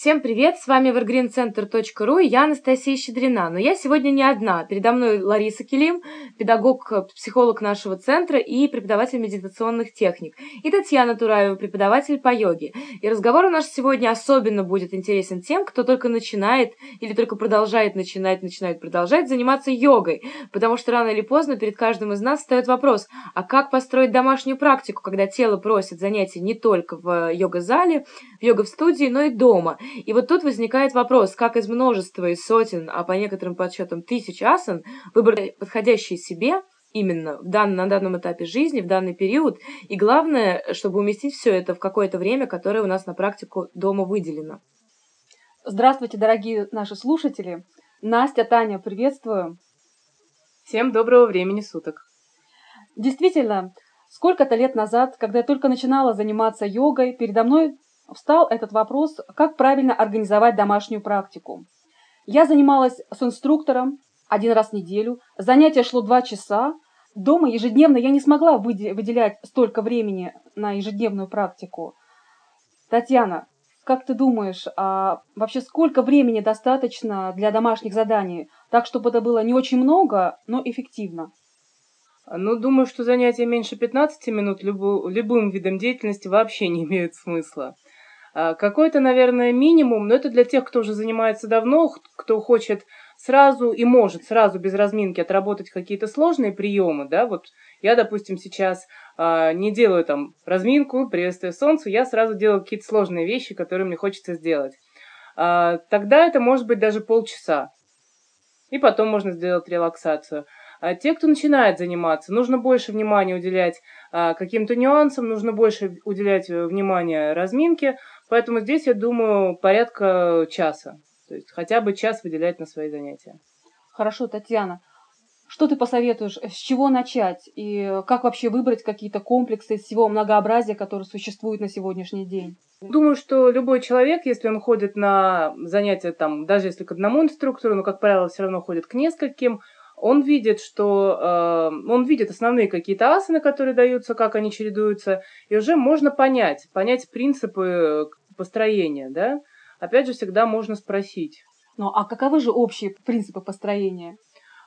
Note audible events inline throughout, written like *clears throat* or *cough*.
Всем привет, с вами evergreencenter.ru и я Анастасия Щедрина. Но я сегодня не одна. Передо мной Лариса Келим, педагог, психолог нашего центра и преподаватель медитационных техник. И Татьяна Тураева, преподаватель по йоге. И разговор у нас сегодня особенно будет интересен тем, кто только начинает или только продолжает начинать, начинает продолжать заниматься йогой. Потому что рано или поздно перед каждым из нас встает вопрос, а как построить домашнюю практику, когда тело просит занятий не только в йога-зале, в йога-студии, но и дома – и вот тут возникает вопрос, как из множества, из сотен, а по некоторым подсчетам тысяч асан, выбрать подходящий себе именно в дан, на данном этапе жизни, в данный период. И главное, чтобы уместить все это в какое-то время, которое у нас на практику дома выделено. Здравствуйте, дорогие наши слушатели. Настя, Таня, приветствую. Всем доброго времени суток. Действительно, сколько-то лет назад, когда я только начинала заниматься йогой, передо мной встал этот вопрос, как правильно организовать домашнюю практику. Я занималась с инструктором один раз в неделю, занятие шло два часа. Дома ежедневно я не смогла выделять столько времени на ежедневную практику. Татьяна, как ты думаешь, а вообще сколько времени достаточно для домашних заданий, так чтобы это было не очень много, но эффективно? Ну, думаю, что занятия меньше 15 минут любу, любым видом деятельности вообще не имеют смысла. А, какой-то, наверное, минимум, но это для тех, кто уже занимается давно, кто хочет сразу и может сразу без разминки отработать какие-то сложные приемы, да, вот я, допустим, сейчас а, не делаю там разминку, приветствие солнцу, я сразу делаю какие-то сложные вещи, которые мне хочется сделать. А, тогда это может быть даже полчаса, и потом можно сделать релаксацию. А те, кто начинает заниматься, нужно больше внимания уделять а, каким-то нюансам, нужно больше уделять э, внимания разминке, Поэтому здесь, я думаю, порядка часа. То есть хотя бы час выделять на свои занятия. Хорошо, Татьяна. Что ты посоветуешь, с чего начать и как вообще выбрать какие-то комплексы из всего многообразия, которое существует на сегодняшний день? Думаю, что любой человек, если он ходит на занятия, там, даже если к одному инструктору, но, как правило, все равно ходит к нескольким, он видит, что э, он видит основные какие-то асаны, которые даются, как они чередуются, и уже можно понять, понять принципы построения, да, опять же, всегда можно спросить. Ну, а каковы же общие принципы построения?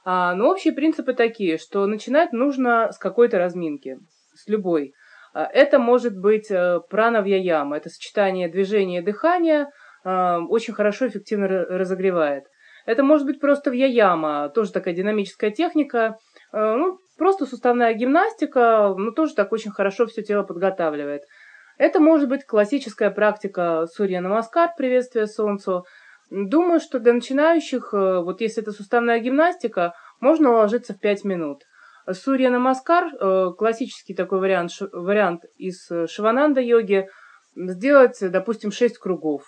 А, ну, общие принципы такие, что начинать нужно с какой-то разминки, с любой. А, это может быть э, прана-вьяяма, это сочетание движения и дыхания, а, очень хорошо, эффективно разогревает. Это может быть просто вьяяма, тоже такая динамическая техника, э, ну, просто суставная гимнастика, но тоже так очень хорошо все тело подготавливает. Это может быть классическая практика Сурья Намаскар, приветствие Солнцу. Думаю, что для начинающих, э, вот если это суставная гимнастика, можно уложиться в 5 минут. Сурья Намаскар, э, классический такой вариант, вариант из Шивананда йоги, сделать, допустим, 6 кругов.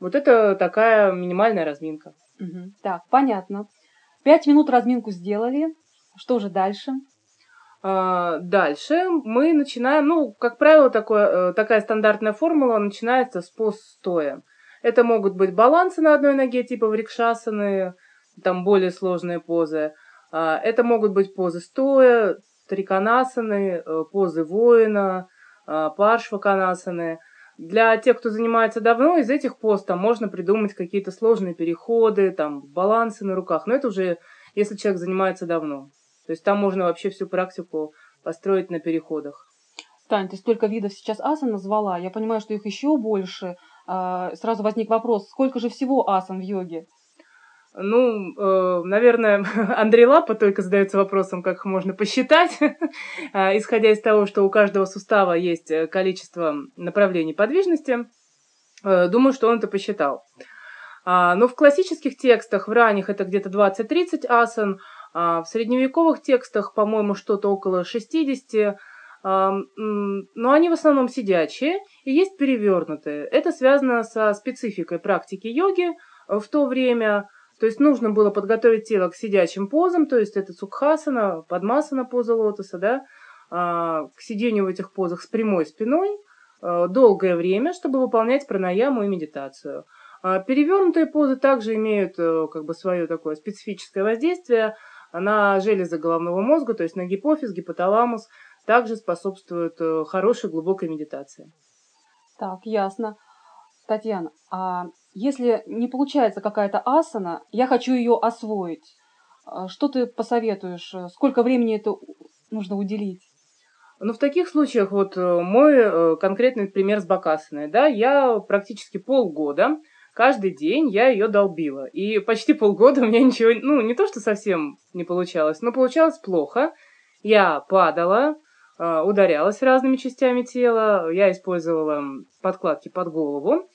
Вот это такая минимальная разминка. Угу. Так, понятно. Пять минут разминку сделали. Что же дальше? А, дальше мы начинаем, ну, как правило, такое, э, такая стандартная формула начинается с пост стоя. Это могут быть балансы на одной ноге, типа врикшасаны, там более сложные позы. А, это могут быть позы стоя, триканасаны, э, позы воина, а, паршваканасаны. Для тех, кто занимается давно, из этих пост там можно придумать какие-то сложные переходы, там балансы на руках. Но это уже если человек занимается давно. То есть там можно вообще всю практику построить на переходах. Тань, ты столько видов сейчас асан назвала. Я понимаю, что их еще больше. А, сразу возник вопрос, сколько же всего асан в йоге? Ну, э, наверное, *laughs* Андрей Лапа только задается вопросом, как их можно посчитать, *laughs* а, исходя из того, что у каждого сустава есть э, количество направлений подвижности. Э, думаю, что он это посчитал. А, но в классических текстах, в ранних, это где-то 20-30 асан, в средневековых текстах, по-моему, что-то около 60, но они в основном сидячие и есть перевернутые. Это связано со спецификой практики йоги в то время. То есть нужно было подготовить тело к сидячим позам, то есть это сукхасана, подмасана поза лотоса, да, а, к сидению в этих позах с прямой спиной а, долгое время, чтобы выполнять пранаяму и медитацию. Перевернутые позы также имеют э, как бы свое такое специфическое воздействие на железы головного мозга, то есть на гипофиз, гипоталамус, также способствуют э, хорошей глубокой медитации. Так, ясно. Татьяна, а если не получается какая-то асана, я хочу ее освоить, а что ты посоветуешь? Сколько времени это нужно уделить? Ну, в таких случаях вот э, мой э, конкретный пример с Бакасаной, да, я практически полгода, каждый день я ее долбила. И почти полгода у меня ничего, ну, не то, что совсем не получалось, но получалось плохо. Я падала, э, ударялась разными частями тела, я использовала подкладки под голову.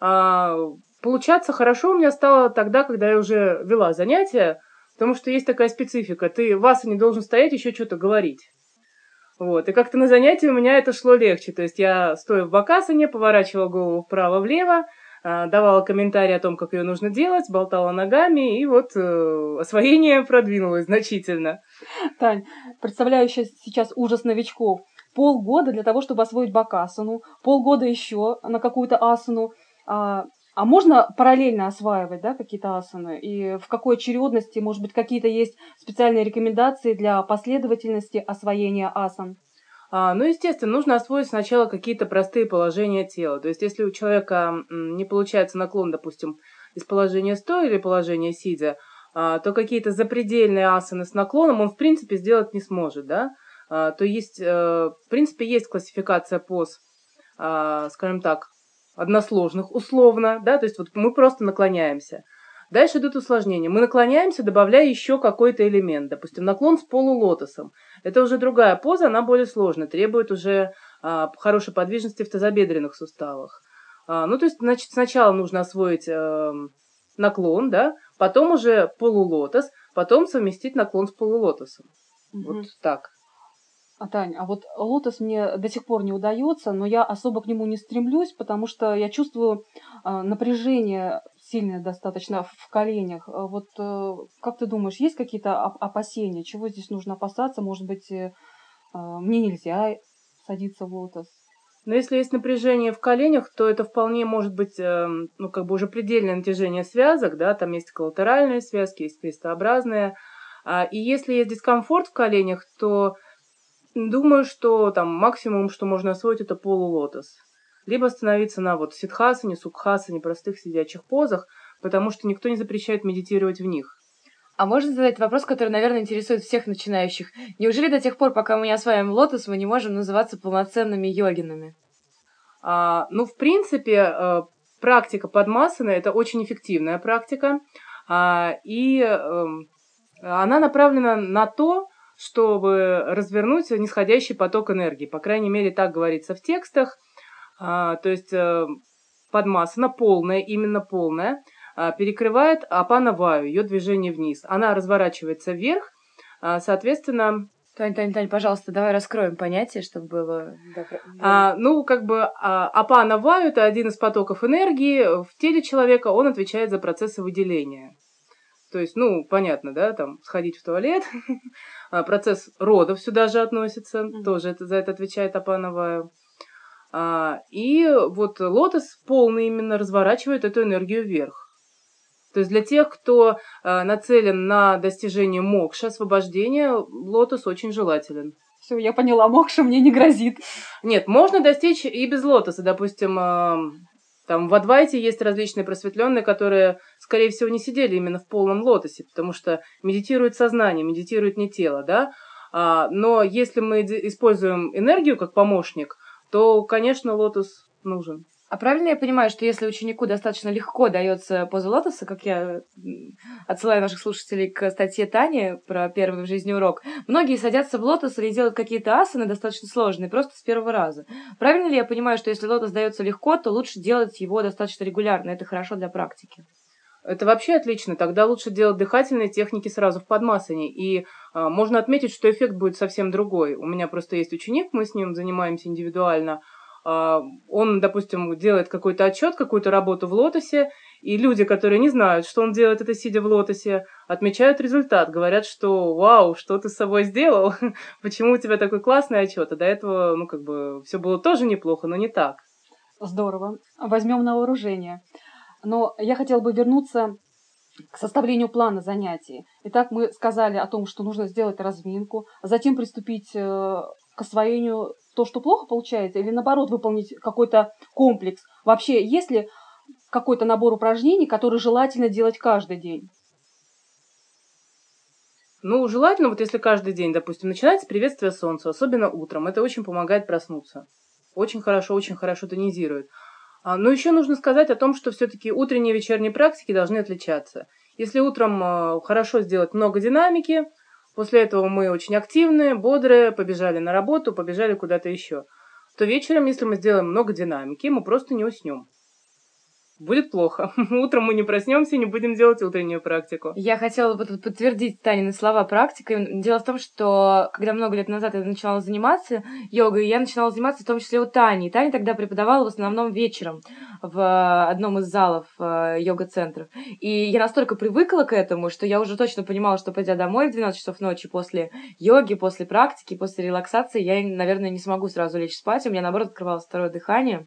А, получаться хорошо у меня стало тогда, когда я уже вела занятия, потому что есть такая специфика. Ты в не должен стоять, еще что-то говорить. Вот. И как-то на занятии у меня это шло легче. То есть я, стоя в бакасане, поворачивала голову вправо-влево, а, давала комментарии о том, как ее нужно делать, болтала ногами, и вот э, освоение *laughs* продвинулось значительно. Тань, представляю сейчас ужас новичков. Полгода для того, чтобы освоить бакасану, полгода еще на какую-то асану. А, а можно параллельно осваивать да, какие-то асаны? И в какой очередности, может быть, какие-то есть специальные рекомендации для последовательности освоения асан? А, ну, естественно, нужно освоить сначала какие-то простые положения тела. То есть, если у человека не получается наклон, допустим, из положения стоя или положения сидя, а, то какие-то запредельные асаны с наклоном он, в принципе, сделать не сможет, да? А, то есть, э, в принципе, есть классификация поз, скажем так, односложных, условно, да, то есть вот мы просто наклоняемся. Дальше идут усложнения. Мы наклоняемся, добавляя еще какой-то элемент. Допустим, наклон с полулотосом. Это уже другая поза, она более сложная, требует уже а, хорошей подвижности в тазобедренных суставах. А, ну, то есть, значит, сначала нужно освоить а, наклон, да, потом уже полулотос, потом совместить наклон с полулотосом. Угу. Вот так. А, Тань, а вот лотос мне до сих пор не удается, но я особо к нему не стремлюсь, потому что я чувствую э, напряжение сильное достаточно в коленях. А вот э, как ты думаешь, есть какие-то опасения? Чего здесь нужно опасаться? Может быть, э, мне нельзя садиться в лотос? Но если есть напряжение в коленях, то это вполне может быть, э, ну, как бы уже предельное натяжение связок, да, там есть коллатеральные связки, есть крестообразные. А, и если есть дискомфорт в коленях, то Думаю, что там максимум, что можно освоить, это полулотос. Либо остановиться на вот ситхасане, сукхасане, простых сидячих позах, потому что никто не запрещает медитировать в них. А можно задать вопрос, который, наверное, интересует всех начинающих? Неужели до тех пор, пока мы не осваиваем лотос, мы не можем называться полноценными йогинами? А, ну, в принципе, э, практика подмасаны – это очень эффективная практика, а, и эм, она направлена на то, чтобы развернуть нисходящий поток энергии. По крайней мере, так говорится в текстах. А, то есть э, подмасана полная, именно полная, а, перекрывает апанаваю, ее движение вниз. Она разворачивается вверх, а, соответственно... Тань, Тань, Тань, пожалуйста, давай раскроем понятие, чтобы было... А, ну, как бы а, апана это один из потоков энергии. В теле человека он отвечает за процессы выделения. То есть, ну, понятно, да, там, сходить в туалет. *laughs* Процесс родов сюда же относится, mm-hmm. тоже это, за это отвечает Апановая. А, и вот лотос полный именно разворачивает эту энергию вверх. То есть для тех, кто а, нацелен на достижение мокша, освобождения, лотос очень желателен. Все, я поняла, мокша мне не грозит. Нет, можно достичь и без лотоса. Допустим, там в Адвайте есть различные просветленные, которые, скорее всего, не сидели именно в полном лотосе, потому что медитирует сознание, медитирует не тело, да. А, но если мы используем энергию как помощник, то, конечно, лотос нужен. А правильно я понимаю, что если ученику достаточно легко дается поза лотоса, как я отсылаю наших слушателей к статье Тани про первый в жизни урок, многие садятся в лотос или делают какие-то асаны достаточно сложные, просто с первого раза. Правильно ли я понимаю, что если лотос дается легко, то лучше делать его достаточно регулярно, это хорошо для практики? Это вообще отлично. Тогда лучше делать дыхательные техники сразу в подмасане. И можно отметить, что эффект будет совсем другой. У меня просто есть ученик, мы с ним занимаемся индивидуально. А, он, допустим, делает какой-то отчет, какую-то работу в лотосе, и люди, которые не знают, что он делает это сидя в лотосе, отмечают результат, говорят, что «Вау, что ты с собой сделал? *laughs* Почему у тебя такой классный отчет?» А до этого, ну, как бы, все было тоже неплохо, но не так. Здорово. Возьмем на вооружение. Но я хотела бы вернуться к составлению плана занятий. Итак, мы сказали о том, что нужно сделать разминку, а затем приступить э, к освоению то, что плохо получается, или наоборот выполнить какой-то комплекс? Вообще, есть ли какой-то набор упражнений, который желательно делать каждый день? Ну, желательно, вот если каждый день, допустим, начинать с приветствия солнца, особенно утром, это очень помогает проснуться. Очень хорошо, очень хорошо тонизирует. А, но еще нужно сказать о том, что все-таки утренние и вечерние практики должны отличаться. Если утром а, хорошо сделать много динамики, после этого мы очень активные, бодрые, побежали на работу, побежали куда-то еще, то вечером, если мы сделаем много динамики, мы просто не уснем будет плохо. *laughs* Утром мы не проснемся, не будем делать утреннюю практику. Я хотела бы подтвердить Танины слова практикой. Дело в том, что когда много лет назад я начинала заниматься йогой, я начинала заниматься в том числе у Тани. И Таня тогда преподавала в основном вечером в одном из залов э, йога-центров. И я настолько привыкла к этому, что я уже точно понимала, что пойдя домой в 12 часов ночи после йоги, после практики, после релаксации, я, наверное, не смогу сразу лечь спать. У меня, наоборот, открывалось второе дыхание.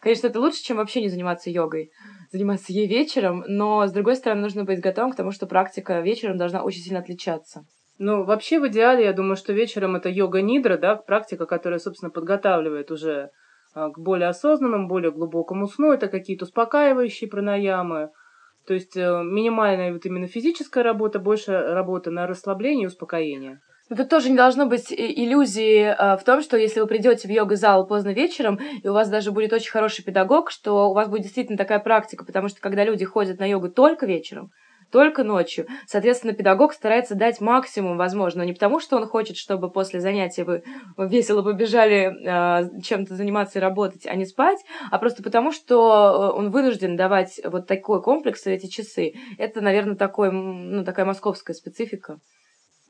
Конечно, это лучше, чем вообще не заниматься йогой, заниматься ей вечером, но, с другой стороны, нужно быть готовым к тому, что практика вечером должна очень сильно отличаться. Ну, вообще, в идеале, я думаю, что вечером это йога-нидра, да, практика, которая, собственно, подготавливает уже а, к более осознанному, более глубокому сну. Это какие-то успокаивающие пранаямы. То есть э, минимальная вот именно физическая работа, больше работа на расслабление и успокоение. Но тут тоже не должно быть иллюзии э, в том, что если вы придете в йога-зал поздно вечером, и у вас даже будет очень хороший педагог, что у вас будет действительно такая практика, потому что когда люди ходят на йогу только вечером, только ночью. Соответственно, педагог старается дать максимум возможно, не потому, что он хочет, чтобы после занятия вы весело побежали э, чем-то заниматься и работать, а не спать, а просто потому, что э, он вынужден давать вот такой комплекс эти часы. Это, наверное, такой, ну, такая московская специфика.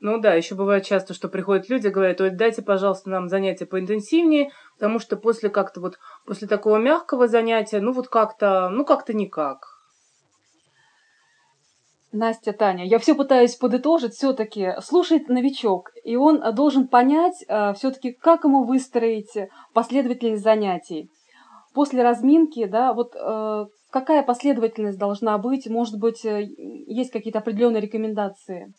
Ну да, еще бывает часто, что приходят люди, говорят, ой, дайте, пожалуйста, нам занятия поинтенсивнее, потому что после как-то вот, после такого мягкого занятия, ну вот как-то, ну как-то никак. Настя, Таня, я все пытаюсь подытожить, все-таки слушает новичок, и он должен понять э, все-таки, как ему выстроить последовательность занятий. После разминки, да, вот э, какая последовательность должна быть, может быть, э, есть какие-то определенные рекомендации?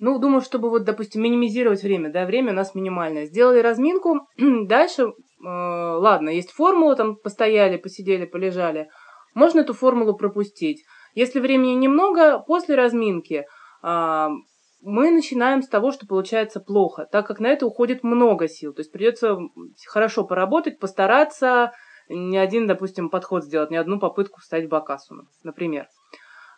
Ну, думаю, чтобы вот, допустим, минимизировать время, да, время у нас минимальное. Сделали разминку, *clears throat* дальше, э, ладно, есть формула, там постояли, посидели, полежали. Можно эту формулу пропустить. Если времени немного, после разминки э, мы начинаем с того, что получается плохо, так как на это уходит много сил. То есть придется хорошо поработать, постараться, не один, допустим, подход сделать, не одну попытку встать в бакасуну, например.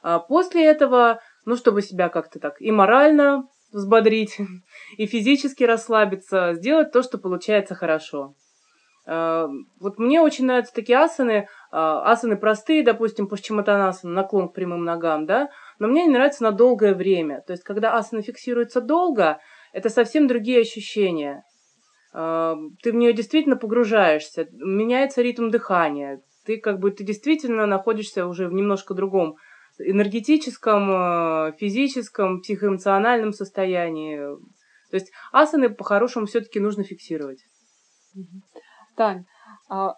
А после этого ну, чтобы себя как-то так и морально взбодрить, *laughs* и физически расслабиться, сделать то, что получается хорошо. А, вот мне очень нравятся такие асаны, а, асаны простые, допустим, пашчиматанасана, наклон к прямым ногам, да, но мне не нравится на долгое время. То есть, когда асана фиксируется долго, это совсем другие ощущения. А, ты в нее действительно погружаешься, меняется ритм дыхания, ты как бы ты действительно находишься уже в немножко другом энергетическом, э, физическом, психоэмоциональном состоянии. То есть асаны по-хорошему все-таки нужно фиксировать. Тань, а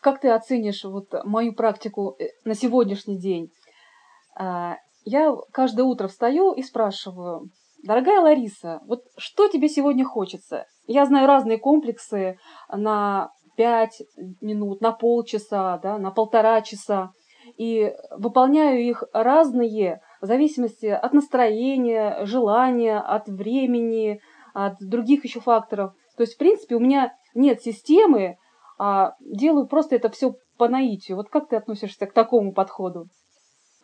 как ты оценишь вот мою практику э, на сегодняшний день? А, я каждое утро встаю и спрашиваю, дорогая Лариса, вот что тебе сегодня хочется? Я знаю разные комплексы на пять минут, на полчаса, да, на полтора часа и выполняю их разные в зависимости от настроения, желания, от времени, от других еще факторов. То есть, в принципе, у меня нет системы, а делаю просто это все по наитию. Вот как ты относишься к такому подходу?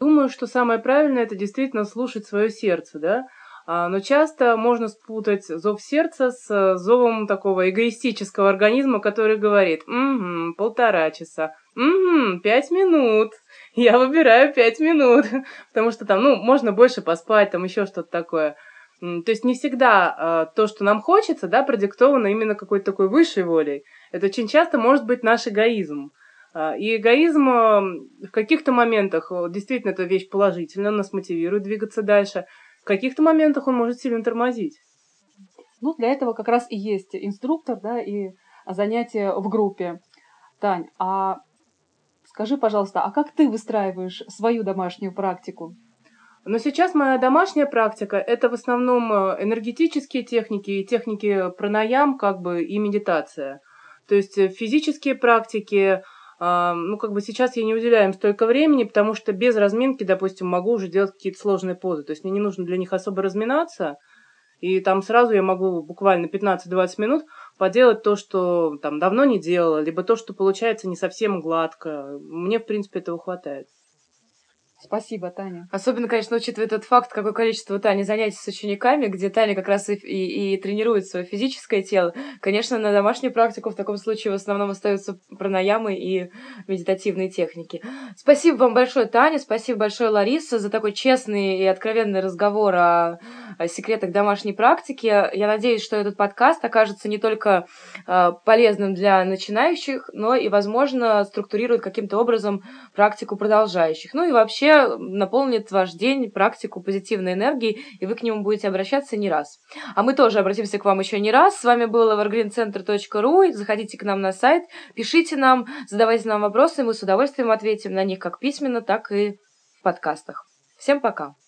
Думаю, что самое правильное это действительно слушать свое сердце, да, а, но часто можно спутать зов сердца с зовом такого эгоистического организма, который говорит «Угу, полтора часа, угу, пять минут, я выбираю пять минут», *laughs* потому что там, ну, можно больше поспать, там еще что-то такое. То есть не всегда э, то, что нам хочется, да, продиктовано именно какой-то такой высшей волей. Это очень часто может быть наш эгоизм. И эгоизм в каких-то моментах действительно это вещь положительная, нас мотивирует двигаться дальше. В каких-то моментах он может сильно тормозить. Ну, для этого как раз и есть инструктор, да, и занятия в группе. Тань, а скажи, пожалуйста, а как ты выстраиваешь свою домашнюю практику? Но сейчас моя домашняя практика – это в основном э, энергетические техники и техники пранаям, как бы, и медитация. То есть э, физические практики, а, ну, как бы сейчас я не уделяю им столько времени, потому что без разминки, допустим, могу уже делать какие-то сложные позы. То есть мне не нужно для них особо разминаться, и там сразу я могу буквально 15-20 минут поделать то, что там давно не делала, либо то, что получается не совсем гладко. Мне, в принципе, этого хватает. Спасибо, Таня. Особенно, конечно, учитывая тот факт, какое количество Тани занятий с учениками, где Таня как раз и, и, и тренирует свое физическое тело. Конечно, на домашнюю практику в таком случае в основном остаются пранаямы и медитативные техники. Спасибо вам большое, Таня, спасибо большое, Лариса, за такой честный и откровенный разговор о секретах домашней практики. Я надеюсь, что этот подкаст окажется не только э, полезным для начинающих, но и, возможно, структурирует каким-то образом практику продолжающих. Ну и вообще наполнит ваш день практику позитивной энергии, и вы к нему будете обращаться не раз. А мы тоже обратимся к вам еще не раз. С вами был evergreencenter.ru. Заходите к нам на сайт, пишите нам, задавайте нам вопросы, мы с удовольствием ответим на них как письменно, так и в подкастах. Всем пока!